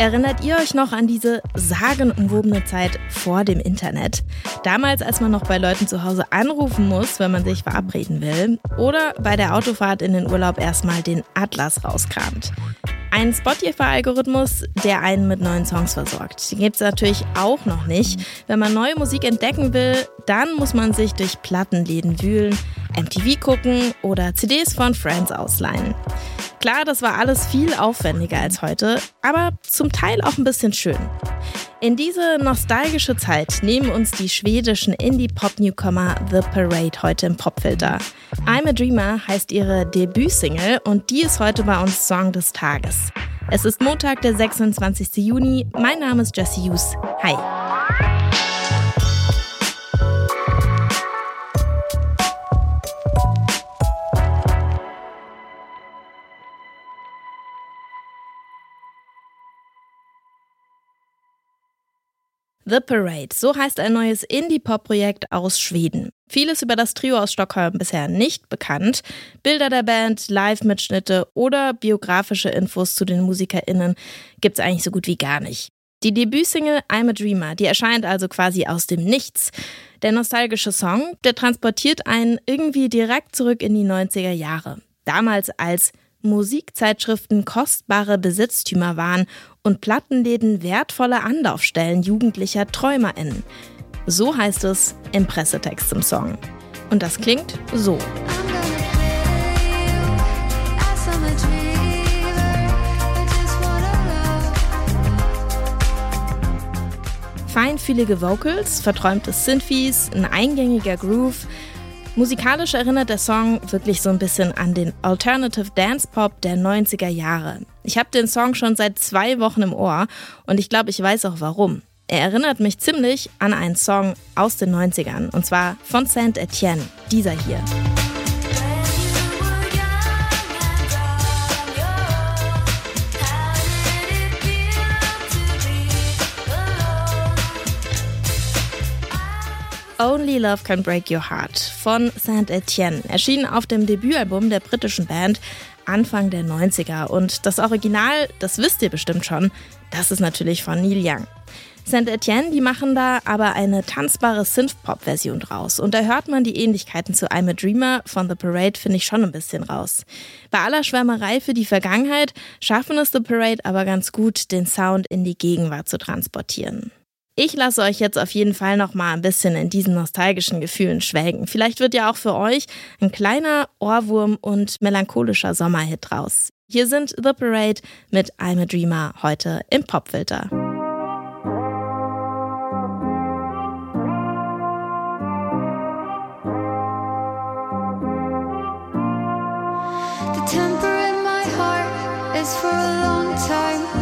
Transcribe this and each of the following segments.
Erinnert ihr euch noch an diese sagenumwobene Zeit vor dem Internet? Damals, als man noch bei Leuten zu Hause anrufen muss, wenn man sich verabreden will, oder bei der Autofahrt in den Urlaub erstmal den Atlas rauskramt. Ein Spotify-Algorithmus, der einen mit neuen Songs versorgt. Den gibt es natürlich auch noch nicht. Wenn man neue Musik entdecken will, dann muss man sich durch Plattenläden wühlen, MTV gucken oder CDs von Friends ausleihen. Klar, das war alles viel aufwendiger als heute, aber zum Teil auch ein bisschen schön. In diese nostalgische Zeit nehmen uns die schwedischen Indie-Pop-Newcomer The Parade heute im Popfilter. I'm a Dreamer heißt ihre Debütsingle und die ist heute bei uns Song des Tages. Es ist Montag, der 26. Juni. Mein Name ist Jesse Hughes. Hi. The Parade, so heißt ein neues Indie-Pop-Projekt aus Schweden. Vieles über das Trio aus Stockholm bisher nicht bekannt. Bilder der Band, Live-Mitschnitte oder biografische Infos zu den MusikerInnen gibt's eigentlich so gut wie gar nicht. Die Debütsingle I'm a Dreamer, die erscheint also quasi aus dem Nichts. Der nostalgische Song, der transportiert einen irgendwie direkt zurück in die 90er Jahre. Damals als Musikzeitschriften kostbare Besitztümer waren und Plattenläden wertvolle Anlaufstellen jugendlicher TräumerInnen. So heißt es im Pressetext zum Song. Und das klingt so. Feinfühlige Vocals, verträumte Synthes, ein eingängiger Groove, Musikalisch erinnert der Song wirklich so ein bisschen an den Alternative Dance Pop der 90er Jahre. Ich habe den Song schon seit zwei Wochen im Ohr und ich glaube, ich weiß auch warum. Er erinnert mich ziemlich an einen Song aus den 90ern und zwar von Saint Etienne, dieser hier. Only Love Can Break Your Heart von Saint Etienne, erschienen auf dem Debütalbum der britischen Band Anfang der 90er. Und das Original, das wisst ihr bestimmt schon, das ist natürlich von Neil Young. Saint Etienne, die machen da aber eine tanzbare Synth-Pop-Version draus. Und da hört man die Ähnlichkeiten zu I'm a Dreamer von The Parade, finde ich schon ein bisschen raus. Bei aller Schwärmerei für die Vergangenheit schaffen es The Parade aber ganz gut, den Sound in die Gegenwart zu transportieren. Ich lasse euch jetzt auf jeden Fall noch mal ein bisschen in diesen nostalgischen Gefühlen schwelgen. Vielleicht wird ja auch für euch ein kleiner Ohrwurm und melancholischer Sommerhit draus. Hier sind The Parade mit I'm a Dreamer heute im Popfilter. The temper in my heart is for a long time,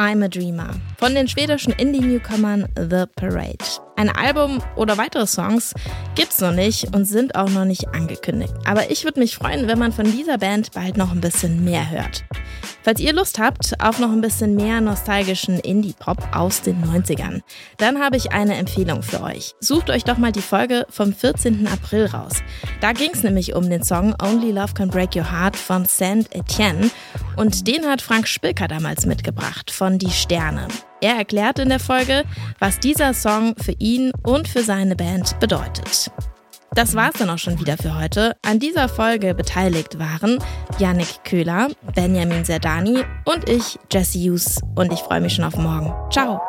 I'm a Dreamer von den schwedischen Indie-Newcomern The Parade. Ein Album oder weitere Songs gibt's noch nicht und sind auch noch nicht angekündigt. Aber ich würde mich freuen, wenn man von dieser Band bald noch ein bisschen mehr hört. Falls ihr Lust habt auf noch ein bisschen mehr nostalgischen Indie-Pop aus den 90ern, dann habe ich eine Empfehlung für euch. Sucht euch doch mal die Folge vom 14. April raus. Da ging es nämlich um den Song Only Love Can Break Your Heart von Saint Etienne und den hat Frank Spilker damals mitgebracht von Die Sterne. Er erklärt in der Folge, was dieser Song für ihn und für seine Band bedeutet. Das war's dann auch schon wieder für heute. An dieser Folge beteiligt waren Yannick Köhler, Benjamin Zerdani und ich, Jesse Hughes. Und ich freue mich schon auf morgen. Ciao!